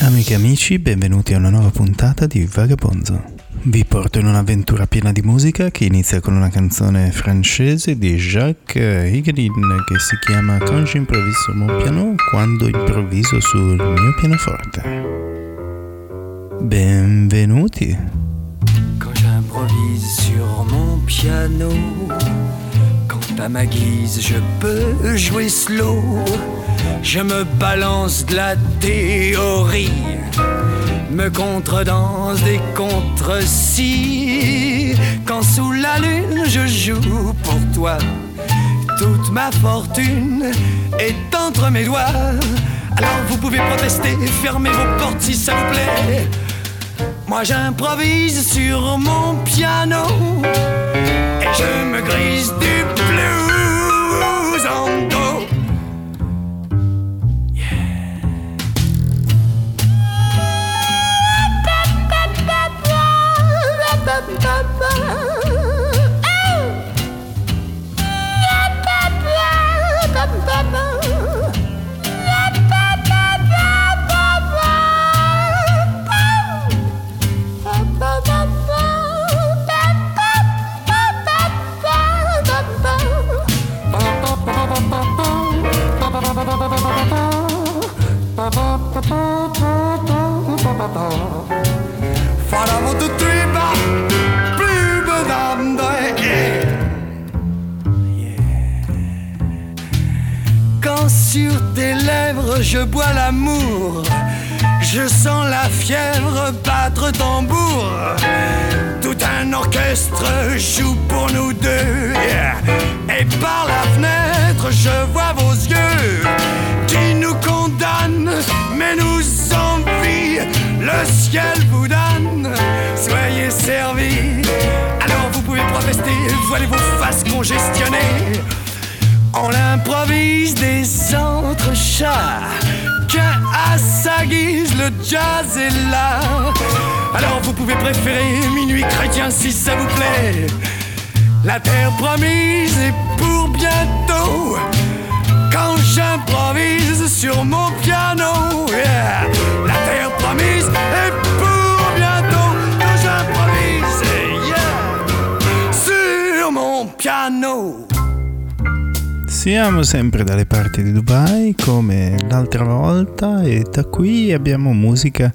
Amiche e amici, benvenuti a una nuova puntata di Vagabonzo. Vi porto in un'avventura piena di musica che inizia con una canzone francese di Jacques Higelin che si chiama Quand j'improvvise sur mon piano, quando improvviso sul mio pianoforte. Benvenuti. Sur mon piano, quand à ma guise je peux jouer slow, je me balance de la théorie me contredanse des contre-si. Quand sous la lune je joue pour toi, toute ma fortune est entre mes doigts. Alors vous pouvez protester, fermez vos portes si ça vous plaît. Moi j'improvise sur mon piano et je me grise du blues en dos. Faremo sur tes lèvres je bois l'amour, je sens la fièvre battre tambour. Tout un orchestre joue pour nous deux. Et par la fenêtre, je vois vos yeux qui nous condamnent. Le ciel vous donne, soyez servis. Alors vous pouvez protester, voilez vos faces congestionnées. On improvise des entrechats que à sa guise le jazz est là. Alors vous pouvez préférer minuit chrétien si ça vous plaît. La terre promise est pour bientôt. Quand j'improvise sur mon piano. Piano. Siamo sempre dalle parti di Dubai come l'altra volta e da qui abbiamo musica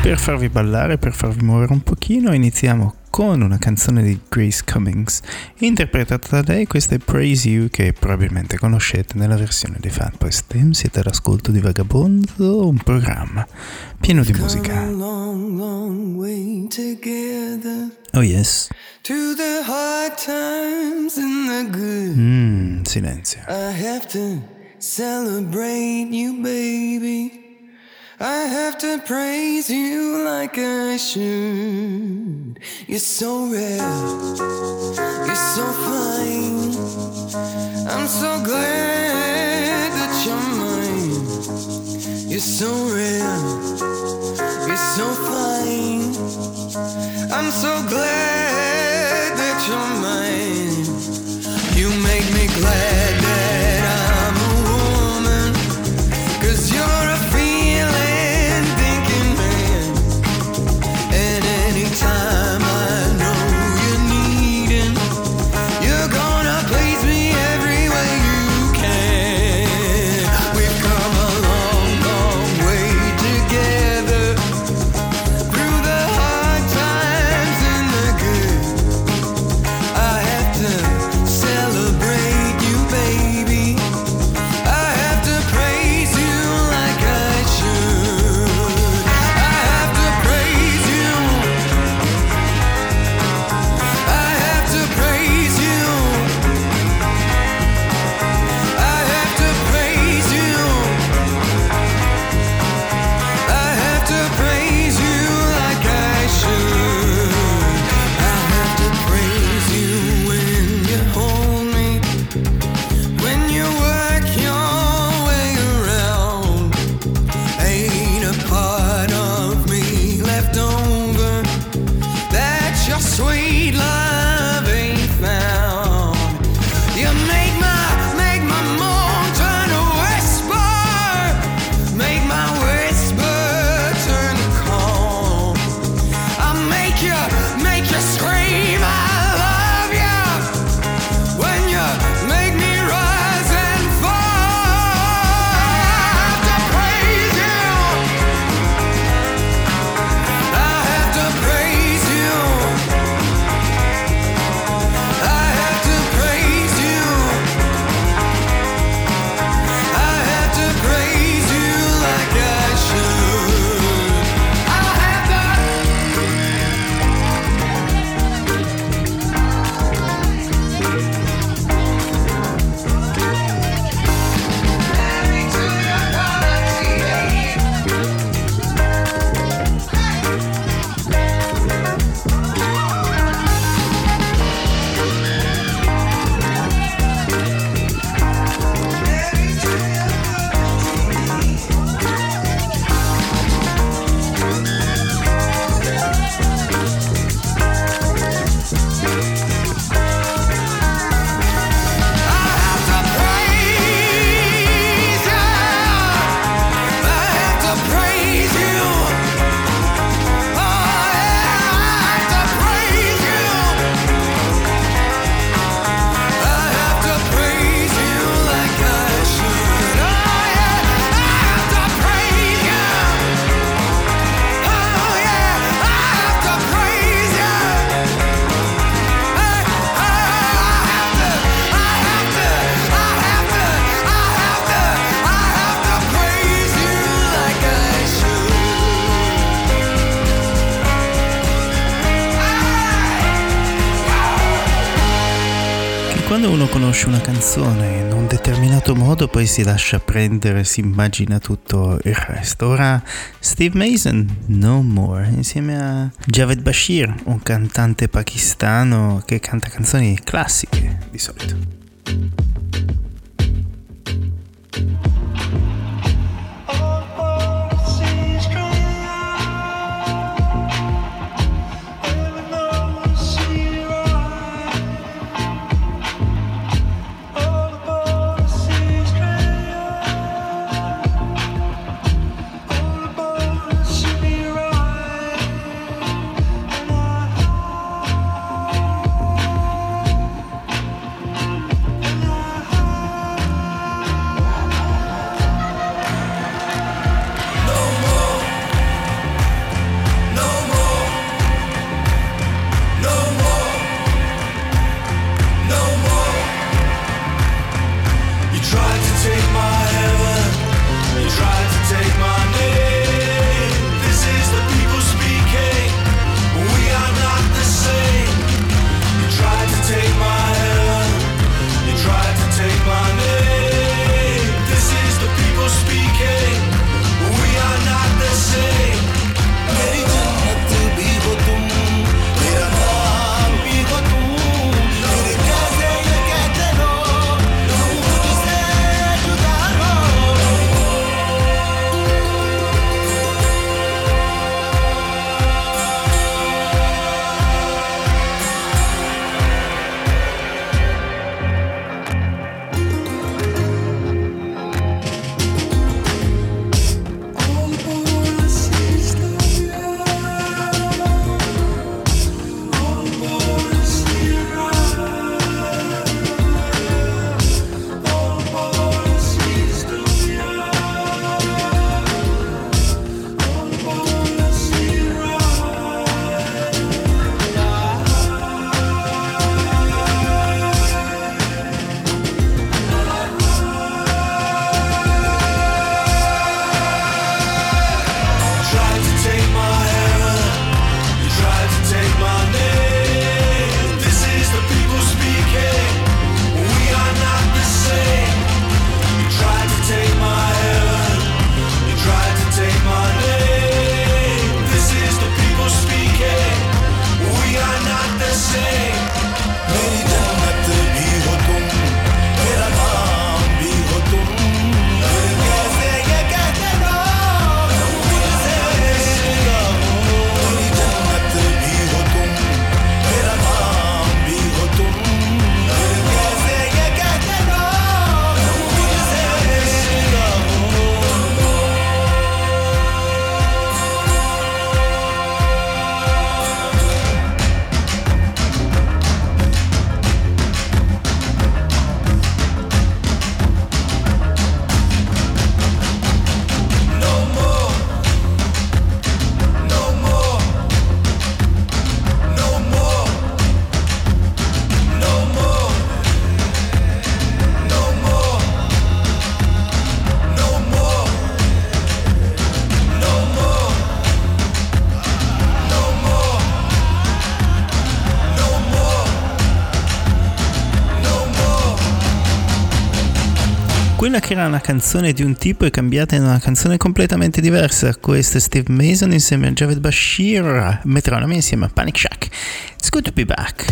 per farvi ballare, per farvi muovere un pochino. Iniziamo con una canzone di Grace Cummings interpretata da lei, questa è Praise You che probabilmente conoscete nella versione di Fatboy Slim. Siete all'ascolto di Vagabondo, un programma pieno di musica. Oh yes. To the hard times and the good. Mmm, silenzio. I have to celebrate you, baby. I have to praise you like I should. You're so rare, you're so fine. I'm so glad that you're mine. You're so rare, you're so fine. I'm so glad conosce una canzone in un determinato modo, poi si lascia prendere, si immagina tutto il resto. Ora Steve Mason, No More, insieme a Javed Bashir, un cantante pakistano che canta canzoni classiche di solito. Quella che era una canzone di un tipo è cambiata in una canzone completamente diversa. Questo è Steve Mason insieme a Javed Bashir, Metronomy insieme a Panic Shack. It's good to be back.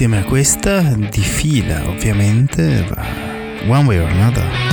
Insieme a questa di fila ovviamente va One Way or Another.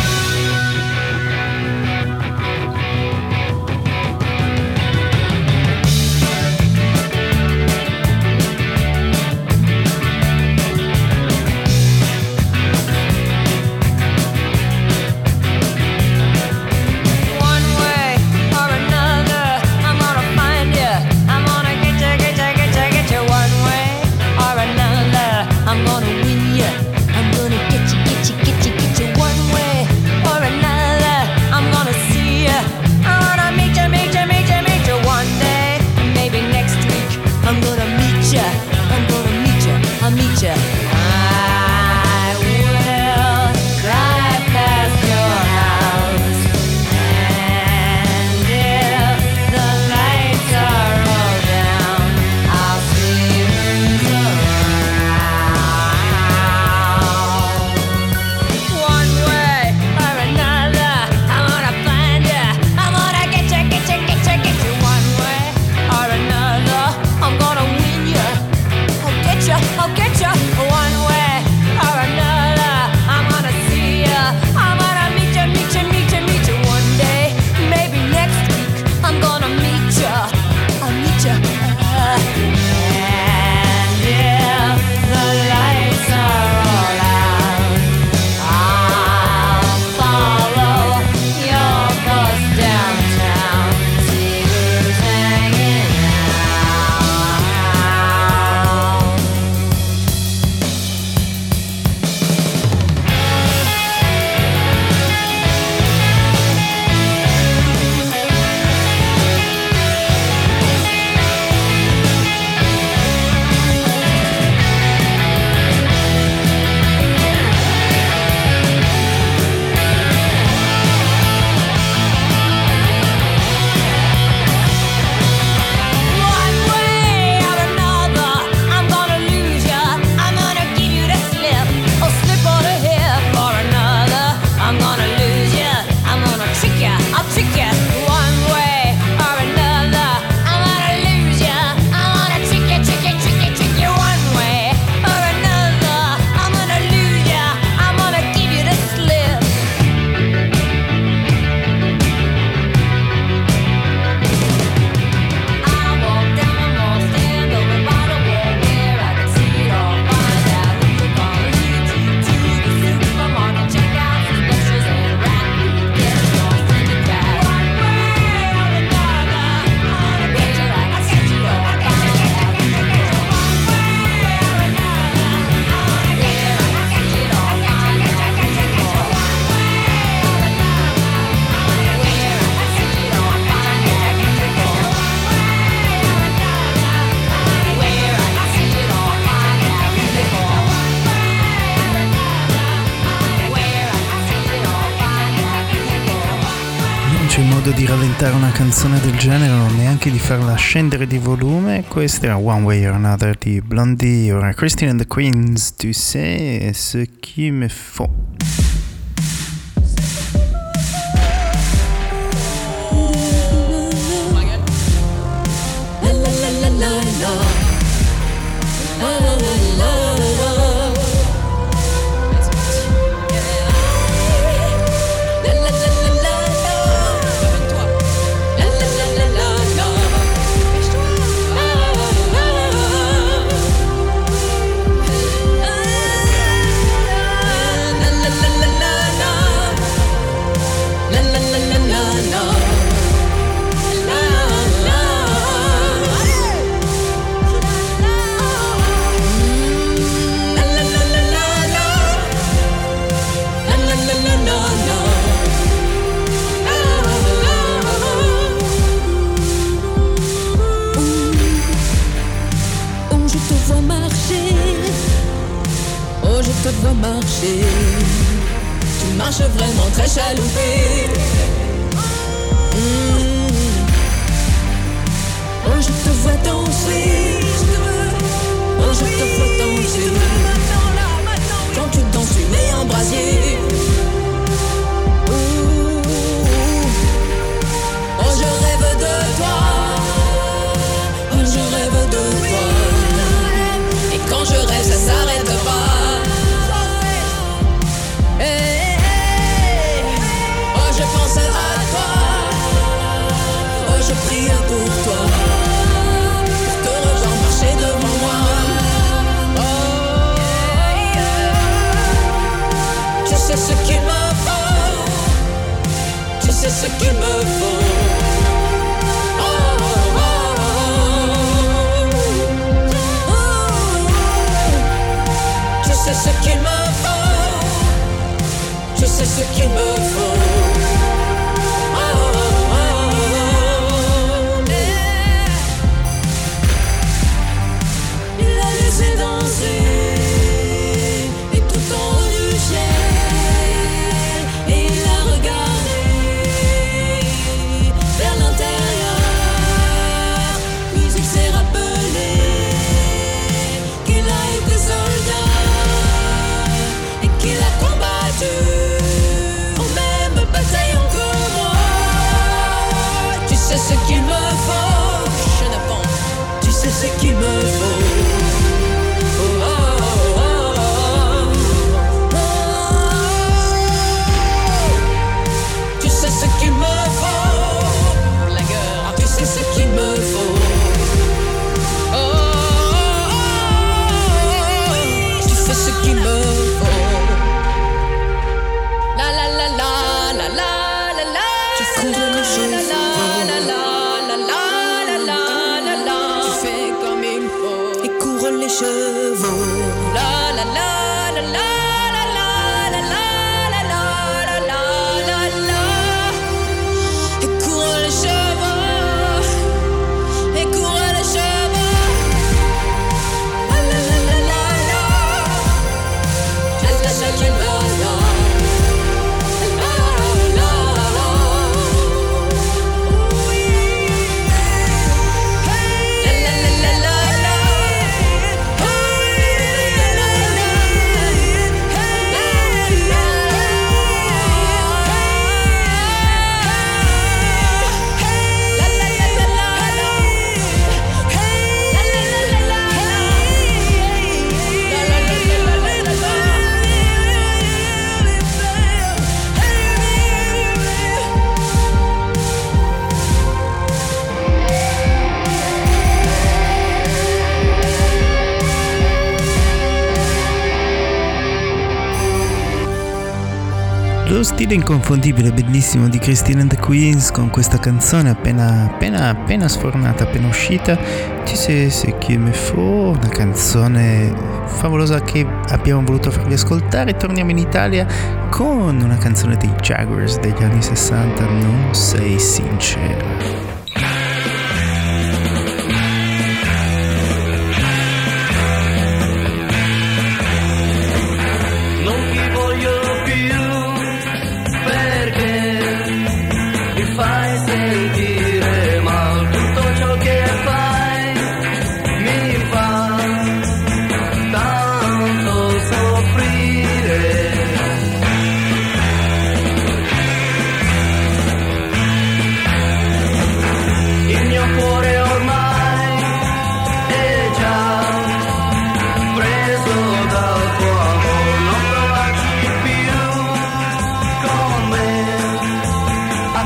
Modo di rallentare una canzone del genere o neanche di farla scendere di volume. Questa era One Way or Another di Blondie, ora Christine and the Queens, tu sais ce qui me faut. marche vraiment très chaloupé. Oh, je te vois danser. Oh, je te vois danser. Quand tu danses, tu mets un brasier. Stile inconfondibile bellissimo di Christine and the Queens con questa canzone appena, appena, appena sfornata, appena uscita, ci sei se che me faut, una canzone favolosa che abbiamo voluto farvi ascoltare. Torniamo in Italia con una canzone dei Jaguars degli anni 60, non sei sincera.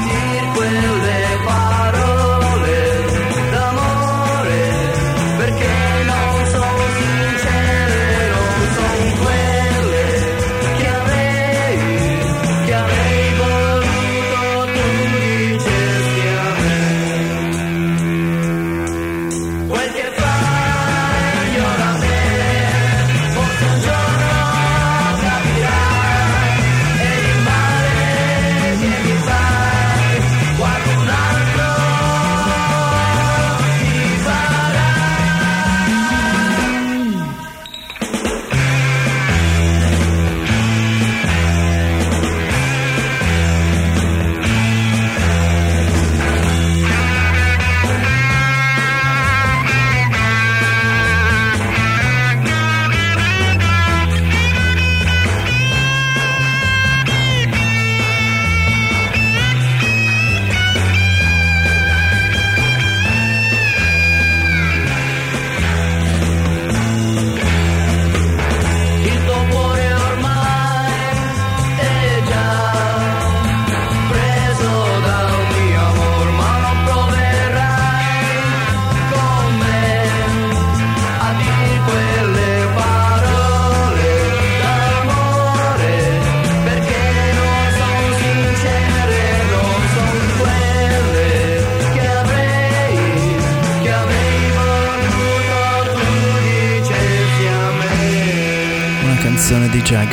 did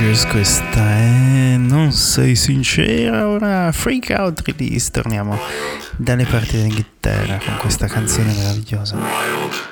Fingers, questa è Non sei sincera, ora Freak Out Release, torniamo dalle parti della con questa canzone meravigliosa.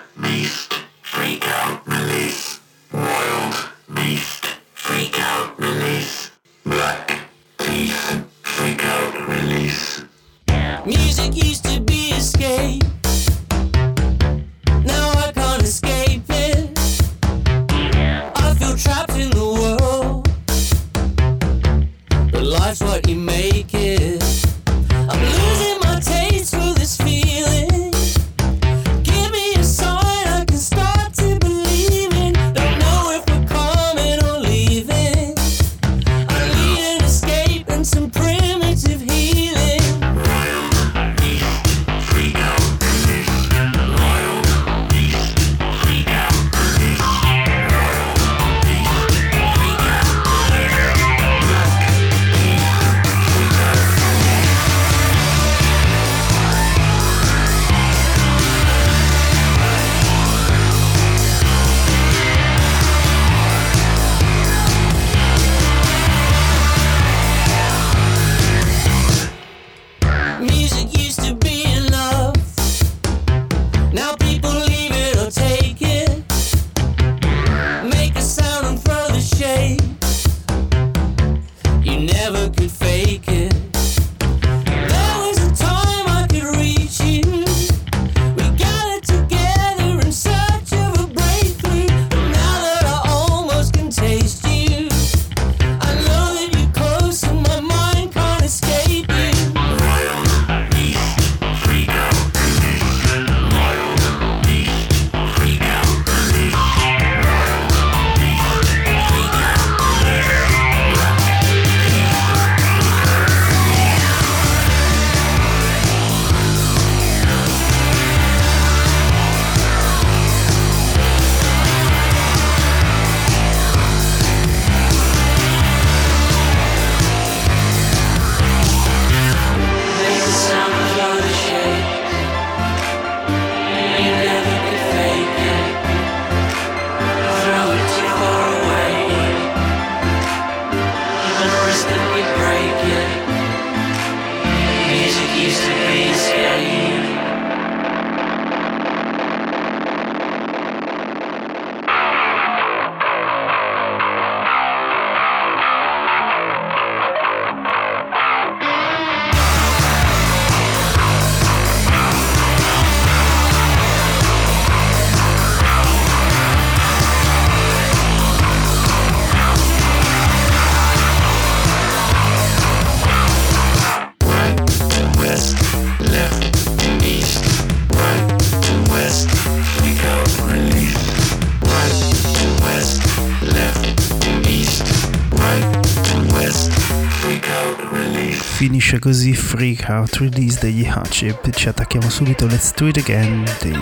così freak out release degli Hot ci attacchiamo subito Let's Do It Again dei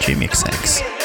JMXX.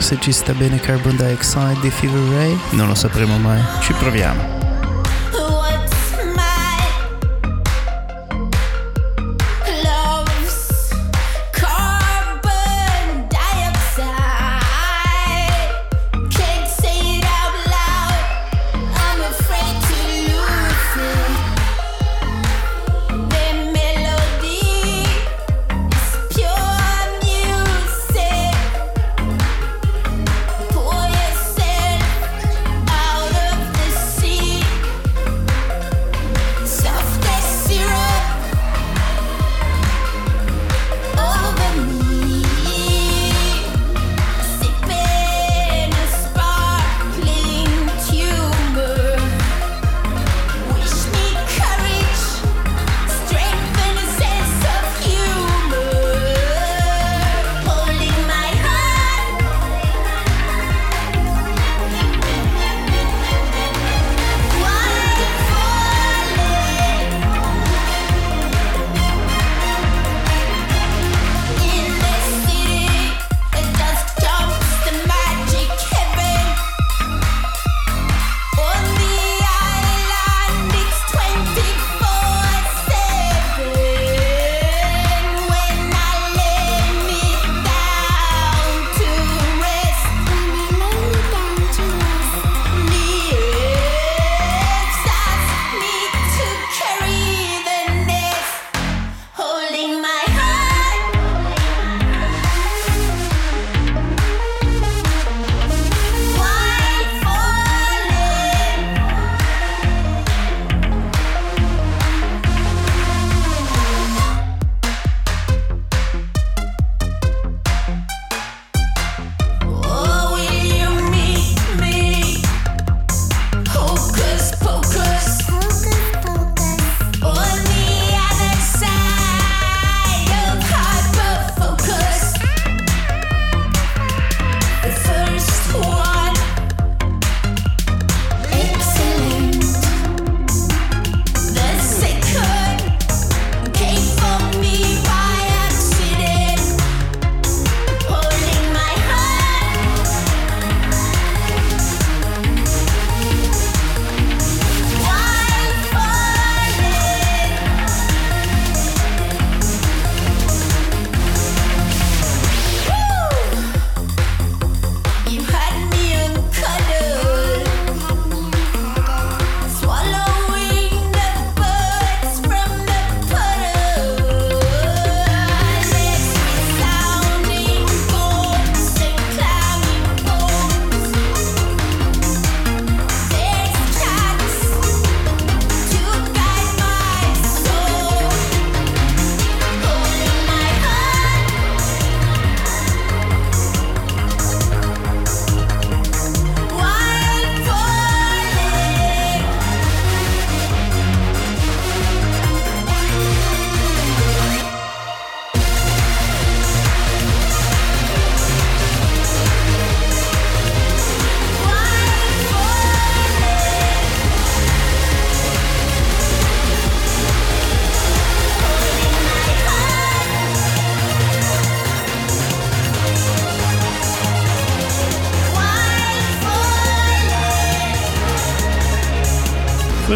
Forse ci sta bene Carbon Dioxide di Fever Ray? Non lo sapremo mai, ci proviamo.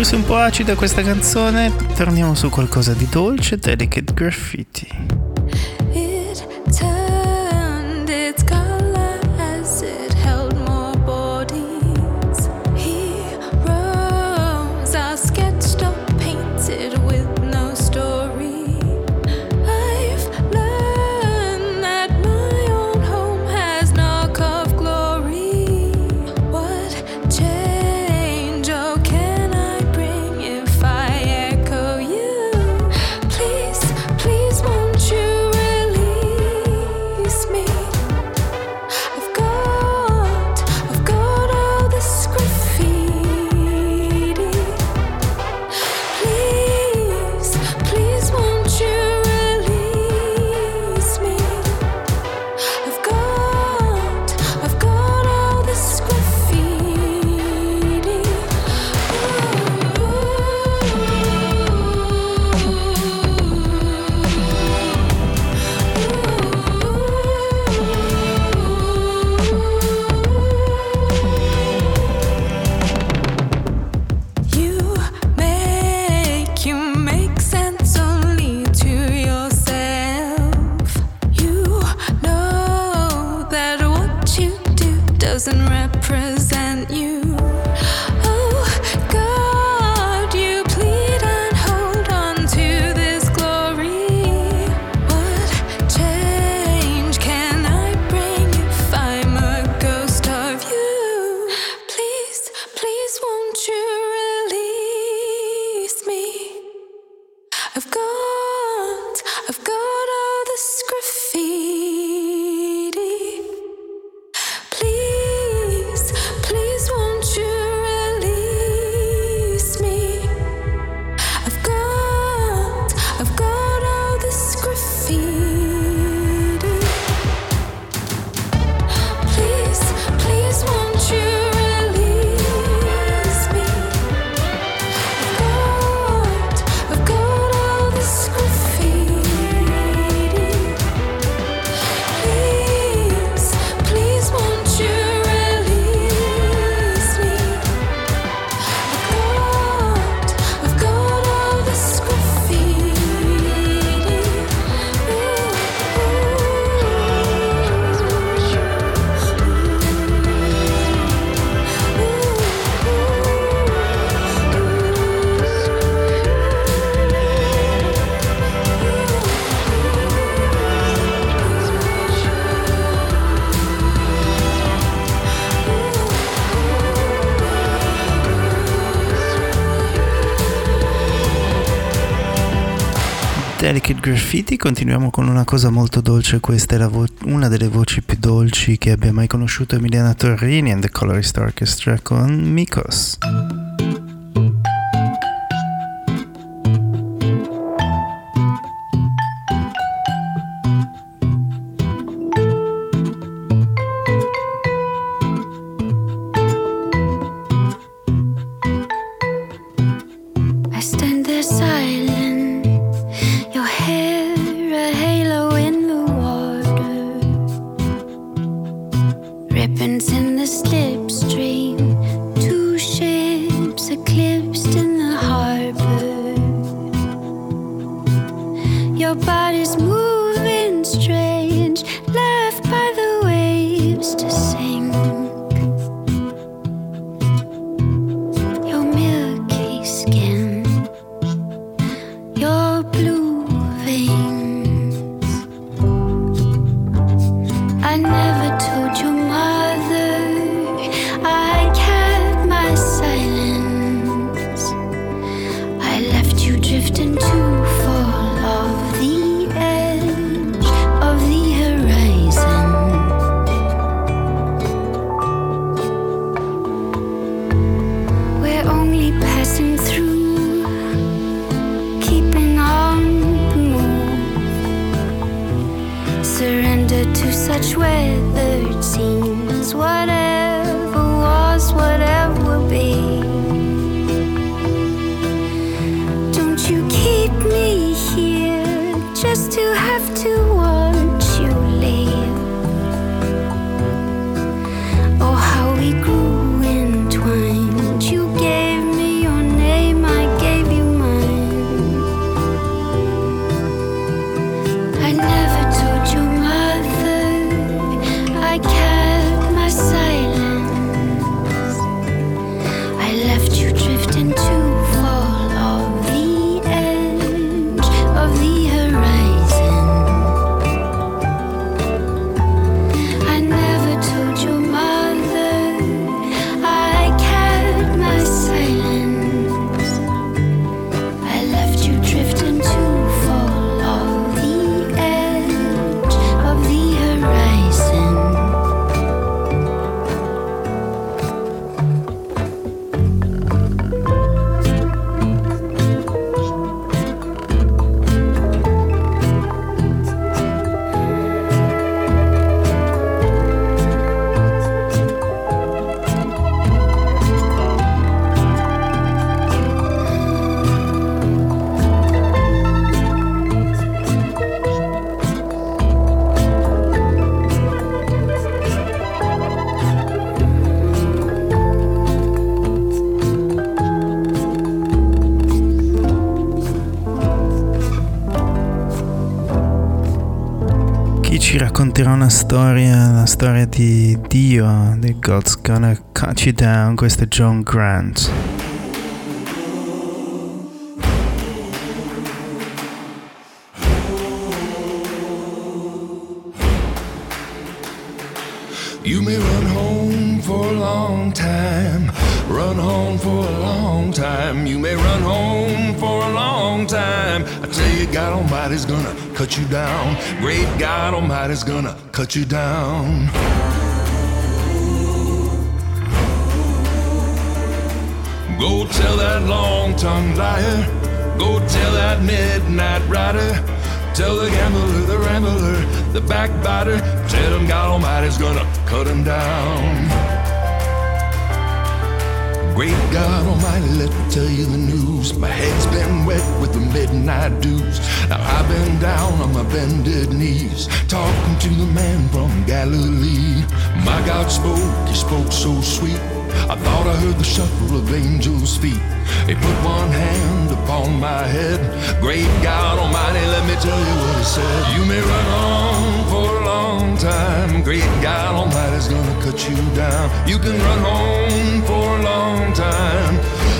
Forse un po' acida questa canzone, torniamo su qualcosa di dolce, Delicate Graffiti. Delicate Graffiti continuiamo con una cosa molto dolce, questa è vo- una delle voci più dolci che abbia mai conosciuto Emiliana Torrini and the Colorist Orchestra con Mikos. Una storia, la storia di Dio, di God's Gonna Cut You Down, questo è John Grant. You may run home for a long time, run home for a long time. You may run home for a long time. I tell you, God Almighty's gonna cut you down. Great God Almighty's gonna cut you down. Go tell that long tongued liar. Go tell that midnight rider. Tell the gambler, the rambler, the backbiter. Tell him God Almighty's gonna cut him down. Great God Almighty, let me tell you the news. My head's been wet with the midnight dews. Now I've been down on my bended knees, talking to the man from Galilee. My God spoke, he spoke so sweet. I thought I heard the shuffle of angels' feet. He put one hand upon my head. Great God Almighty, let me tell you what he said. You may run on for time. Great God Almighty's gonna cut you down. You can run home for a long time.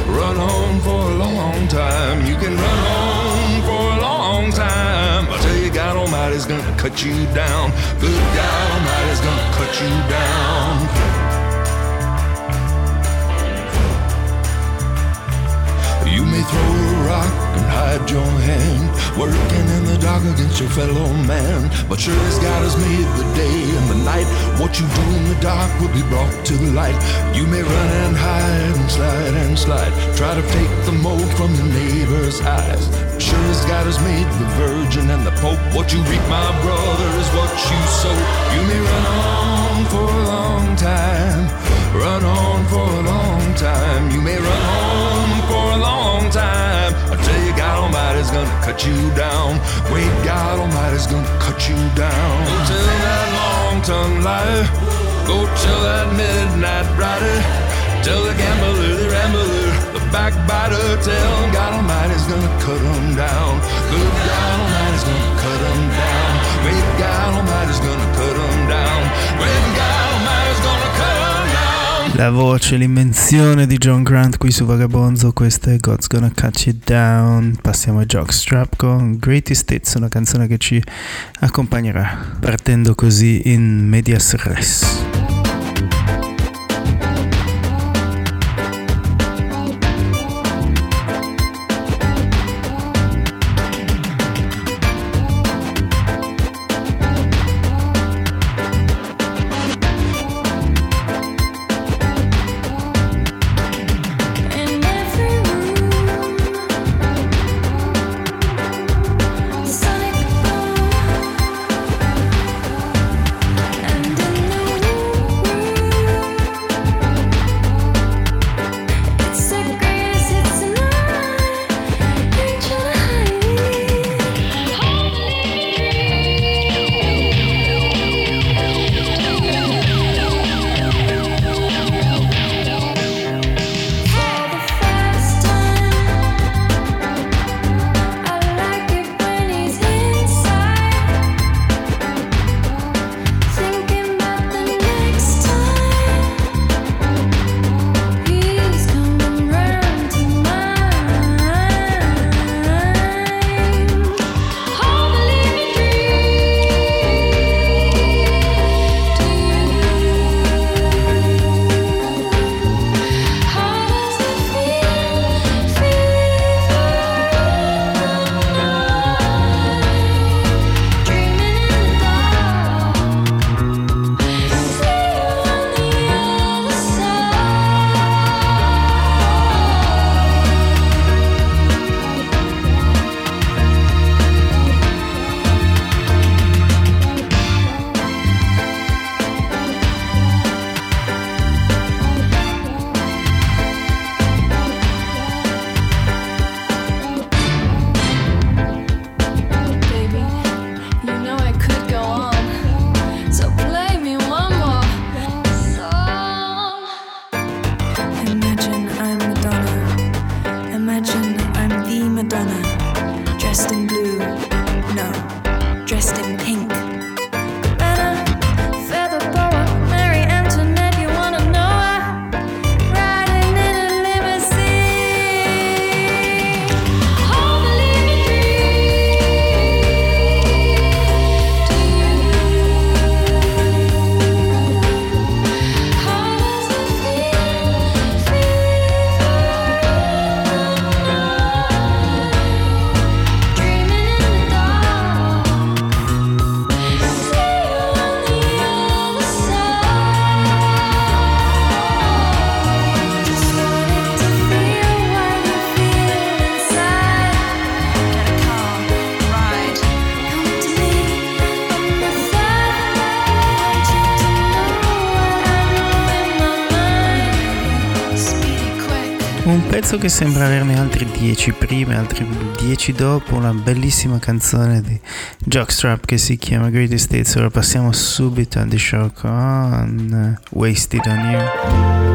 Run home for a long time. You can run home for a long time. I tell you, God Almighty's gonna cut you down. Good God Almighty's gonna cut you down. You may throw a rock and hide your hand, working in the dark against your fellow man. But sure as God has made the day and the night, what you do in the dark will be brought to the light. You may run and hide and slide and slide, try to take the mold from your neighbor's eyes. Sure as God has made the virgin and the pope, what you reap, my brother, is what you sow. You may run on for a long time, run on for a long time. You may run on for a long time. I tell you, God Almighty's gonna cut you down. Great God Almighty's gonna cut you down. Go tell that long tongued liar. Go tell that midnight rider. Tell the gambler, the rambler, the backbiter. Tell God Almighty's gonna cut them down. Good God Almighty's La voce, l'invenzione di John Grant qui su Vagabonzo, questa è God's Gonna Cut You Down. Passiamo a Jockstrap con Greatest Hits, una canzone che ci accompagnerà, partendo così in medias res. Pezzo che sembra averne altri 10 prima e altri 10 dopo, una bellissima canzone di Jockstrap che si chiama Greatest States. Ora passiamo subito a The Show con Wasted on You.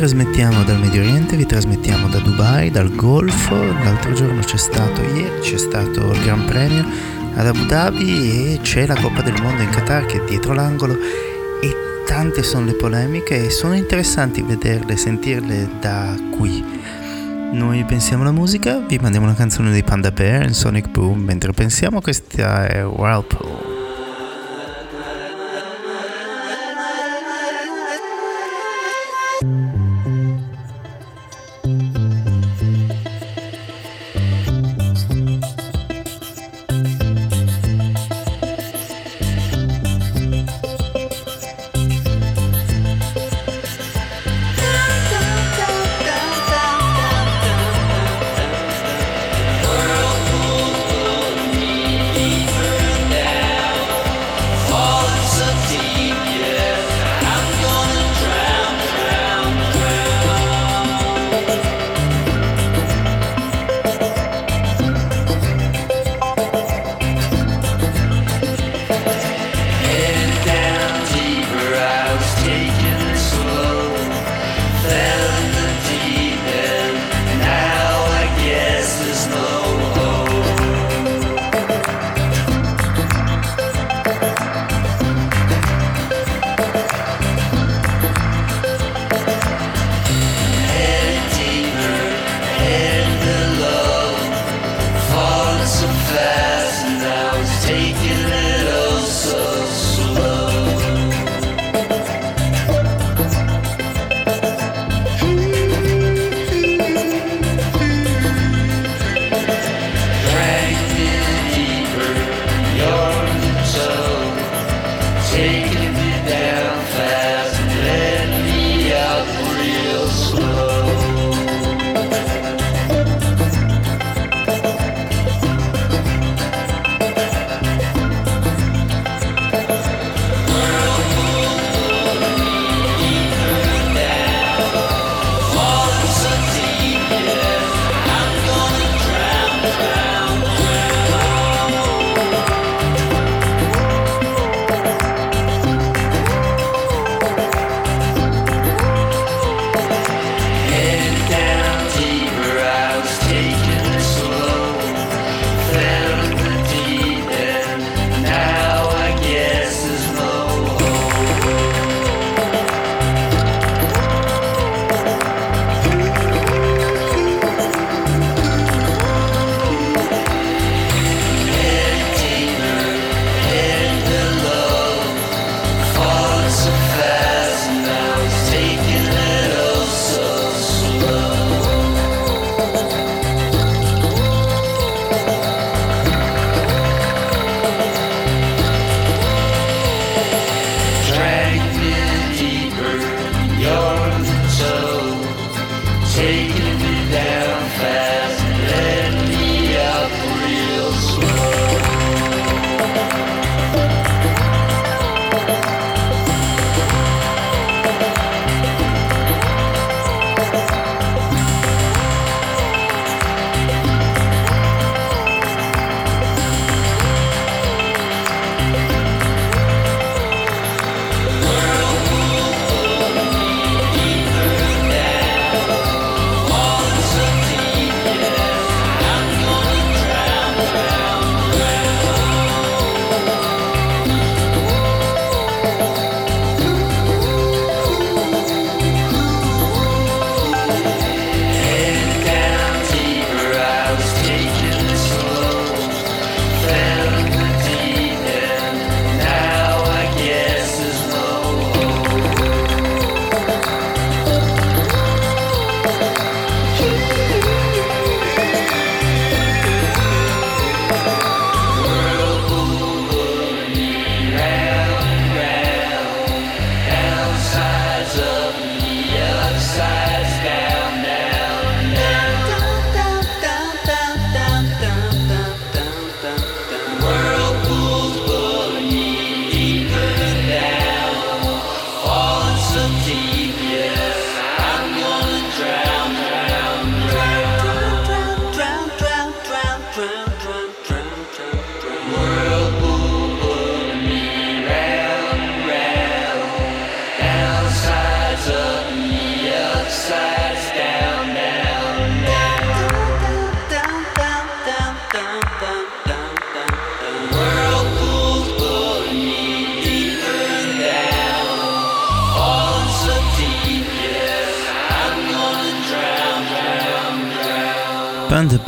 Trasmettiamo dal Medio Oriente, vi trasmettiamo da Dubai, dal Golfo. L'altro giorno c'è stato, ieri c'è stato il Gran Premio ad Abu Dhabi e c'è la Coppa del Mondo in Qatar che è dietro l'angolo e tante sono le polemiche e sono interessanti vederle, sentirle da qui. Noi pensiamo alla musica, vi mandiamo una canzone dei Panda Bear in Sonic Boom, mentre pensiamo questa è Whirlpool.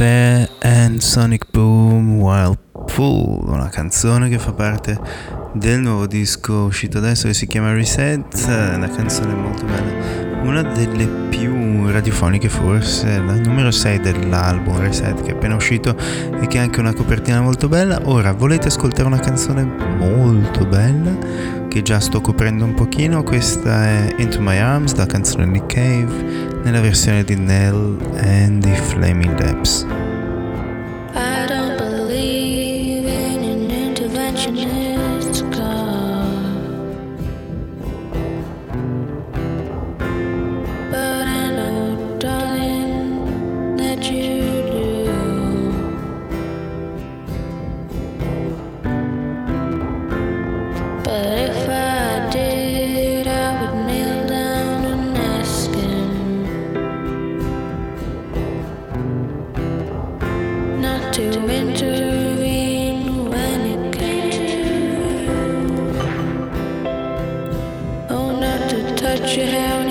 Bear and Sonic Boom Wild Pool, una canzone che fa parte del nuovo disco uscito adesso che si chiama Reset, una canzone molto bella, una delle più radiofoniche forse, la numero 6 dell'album Reset che è appena uscito e che ha anche una copertina molto bella. Ora, volete ascoltare una canzone molto bella che già sto coprendo un pochino? Questa è Into My Arms, la canzone Nick Cave, nella versione di Nell and the Flaming Lips. Oh, your hair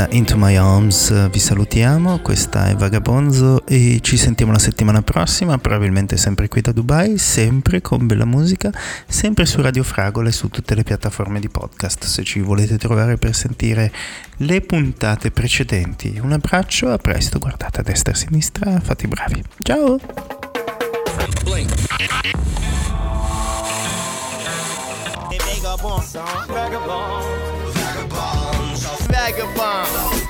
Questa Into My eh, vi salutiamo, questa è Vagabonzo e ci sentiamo la settimana prossima, probabilmente sempre qui da Dubai, sempre con bella musica, sempre su Radio Fragola e su tutte le piattaforme di podcast se ci volete trovare per sentire le puntate precedenti. Un abbraccio, a presto, guardate a destra e a sinistra, fate i bravi. Ciao! Vagabond. Vagabond.